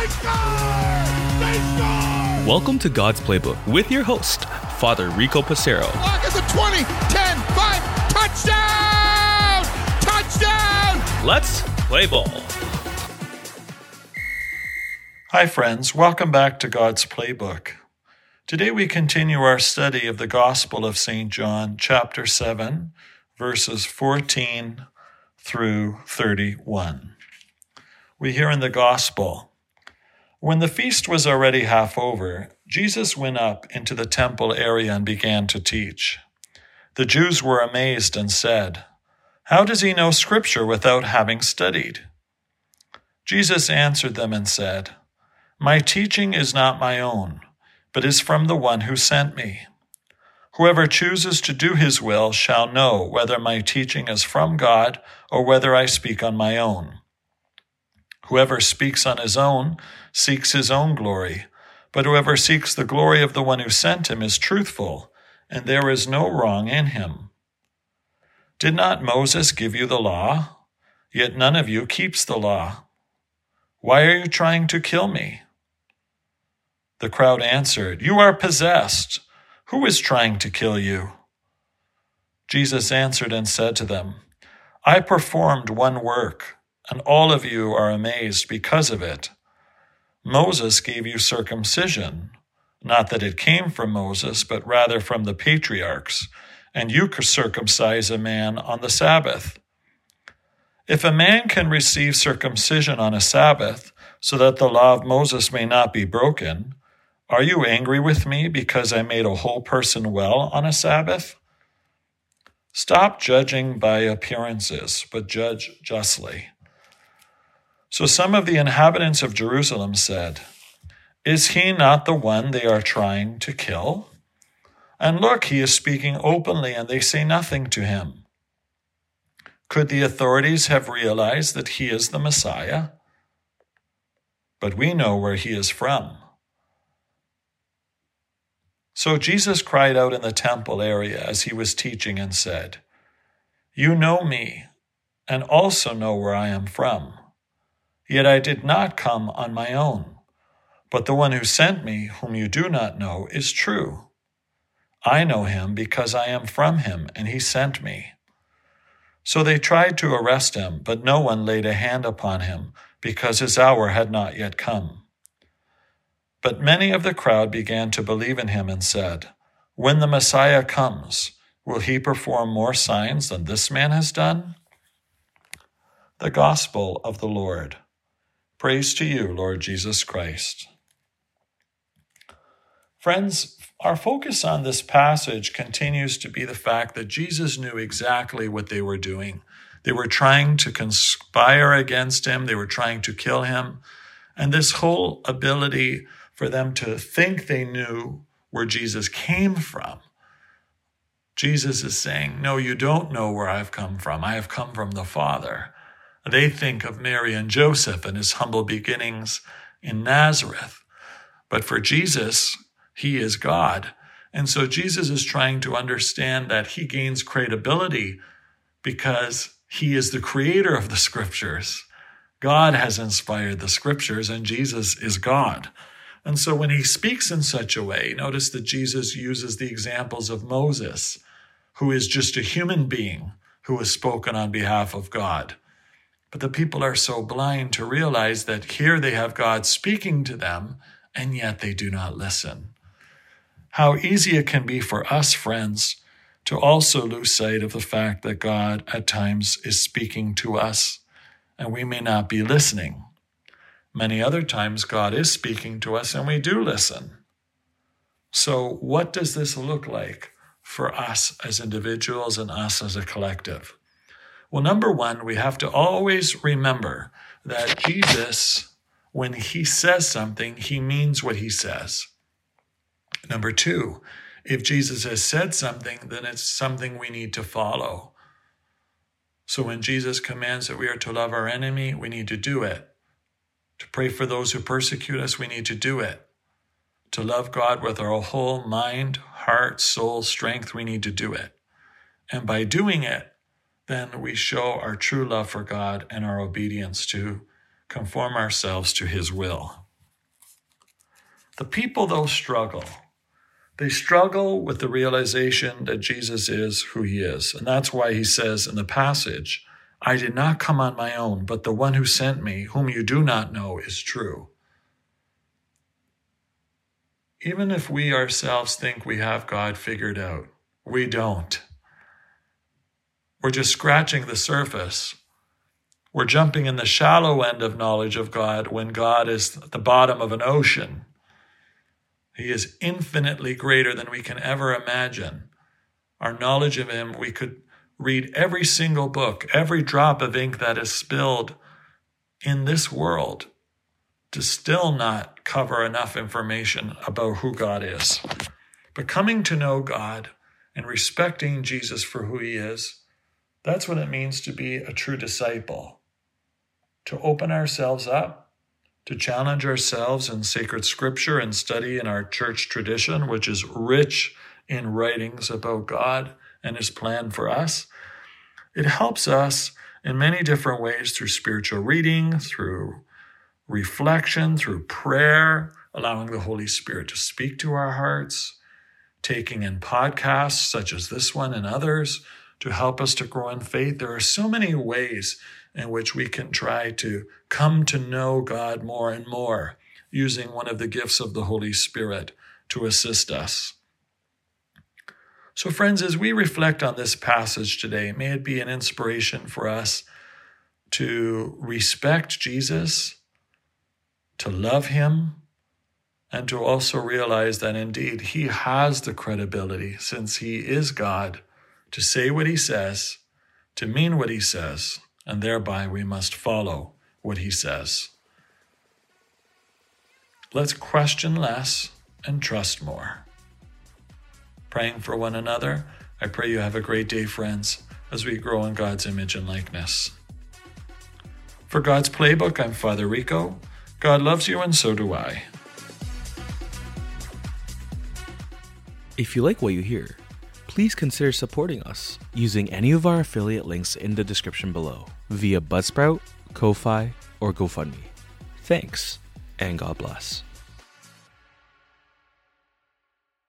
They score! They score! Welcome to God's Playbook with your host, Father Rico Passero. Lock at the 20, 10, 5, touchdown! Touchdown! Let's play ball. Hi, friends. Welcome back to God's Playbook. Today we continue our study of the Gospel of St. John, chapter 7, verses 14 through 31. We hear in the Gospel When the feast was already half over, Jesus went up into the temple area and began to teach. The Jews were amazed and said, How does he know Scripture without having studied? Jesus answered them and said, My teaching is not my own but is from the one who sent me. Whoever chooses to do his will shall know whether my teaching is from God or whether I speak on my own. Whoever speaks on his own seeks his own glory, but whoever seeks the glory of the one who sent him is truthful, and there is no wrong in him. Did not Moses give you the law? Yet none of you keeps the law. Why are you trying to kill me? The crowd answered, You are possessed. Who is trying to kill you? Jesus answered and said to them, I performed one work, and all of you are amazed because of it. Moses gave you circumcision, not that it came from Moses, but rather from the patriarchs, and you circumcise a man on the Sabbath. If a man can receive circumcision on a Sabbath, so that the law of Moses may not be broken, are you angry with me because I made a whole person well on a Sabbath? Stop judging by appearances, but judge justly. So some of the inhabitants of Jerusalem said, Is he not the one they are trying to kill? And look, he is speaking openly, and they say nothing to him. Could the authorities have realized that he is the Messiah? But we know where he is from. So Jesus cried out in the temple area as he was teaching and said, You know me, and also know where I am from. Yet I did not come on my own, but the one who sent me, whom you do not know, is true. I know him because I am from him, and he sent me. So they tried to arrest him, but no one laid a hand upon him, because his hour had not yet come. But many of the crowd began to believe in him and said, When the Messiah comes, will he perform more signs than this man has done? The Gospel of the Lord. Praise to you, Lord Jesus Christ. Friends, our focus on this passage continues to be the fact that Jesus knew exactly what they were doing. They were trying to conspire against him, they were trying to kill him. And this whole ability for them to think they knew where Jesus came from. Jesus is saying, No, you don't know where I've come from. I have come from the Father. They think of Mary and Joseph and his humble beginnings in Nazareth. But for Jesus, he is God. And so Jesus is trying to understand that he gains credibility because he is the creator of the scriptures. God has inspired the scriptures, and Jesus is God. And so when he speaks in such a way, notice that Jesus uses the examples of Moses, who is just a human being who has spoken on behalf of God. But the people are so blind to realize that here they have God speaking to them, and yet they do not listen. How easy it can be for us, friends, to also lose sight of the fact that God at times is speaking to us, and we may not be listening. Many other times, God is speaking to us and we do listen. So, what does this look like for us as individuals and us as a collective? Well, number one, we have to always remember that Jesus, when he says something, he means what he says. Number two, if Jesus has said something, then it's something we need to follow. So when Jesus commands that we are to love our enemy, we need to do it. To pray for those who persecute us, we need to do it. To love God with our whole mind, heart, soul, strength, we need to do it. And by doing it, then we show our true love for God and our obedience to conform ourselves to His will. The people, though, struggle. They struggle with the realization that Jesus is who he is. And that's why he says in the passage, I did not come on my own, but the one who sent me, whom you do not know, is true. Even if we ourselves think we have God figured out, we don't. We're just scratching the surface. We're jumping in the shallow end of knowledge of God when God is at the bottom of an ocean. He is infinitely greater than we can ever imagine. Our knowledge of Him, we could read every single book, every drop of ink that is spilled in this world to still not cover enough information about who God is. But coming to know God and respecting Jesus for who He is, that's what it means to be a true disciple. To open ourselves up, to challenge ourselves in sacred scripture and study in our church tradition, which is rich in writings about God and His plan for us. It helps us in many different ways through spiritual reading, through reflection, through prayer, allowing the Holy Spirit to speak to our hearts, taking in podcasts such as this one and others to help us to grow in faith. There are so many ways in which we can try to come to know God more and more using one of the gifts of the Holy Spirit to assist us. So, friends, as we reflect on this passage today, may it be an inspiration for us to respect Jesus, to love him, and to also realize that indeed he has the credibility, since he is God, to say what he says, to mean what he says, and thereby we must follow what he says. Let's question less and trust more. Praying for one another, I pray you have a great day, friends, as we grow in God's image and likeness. For God's Playbook, I'm Father Rico. God loves you, and so do I. If you like what you hear, please consider supporting us using any of our affiliate links in the description below via Buzzsprout, Ko-Fi, or GoFundMe. Thanks, and God bless.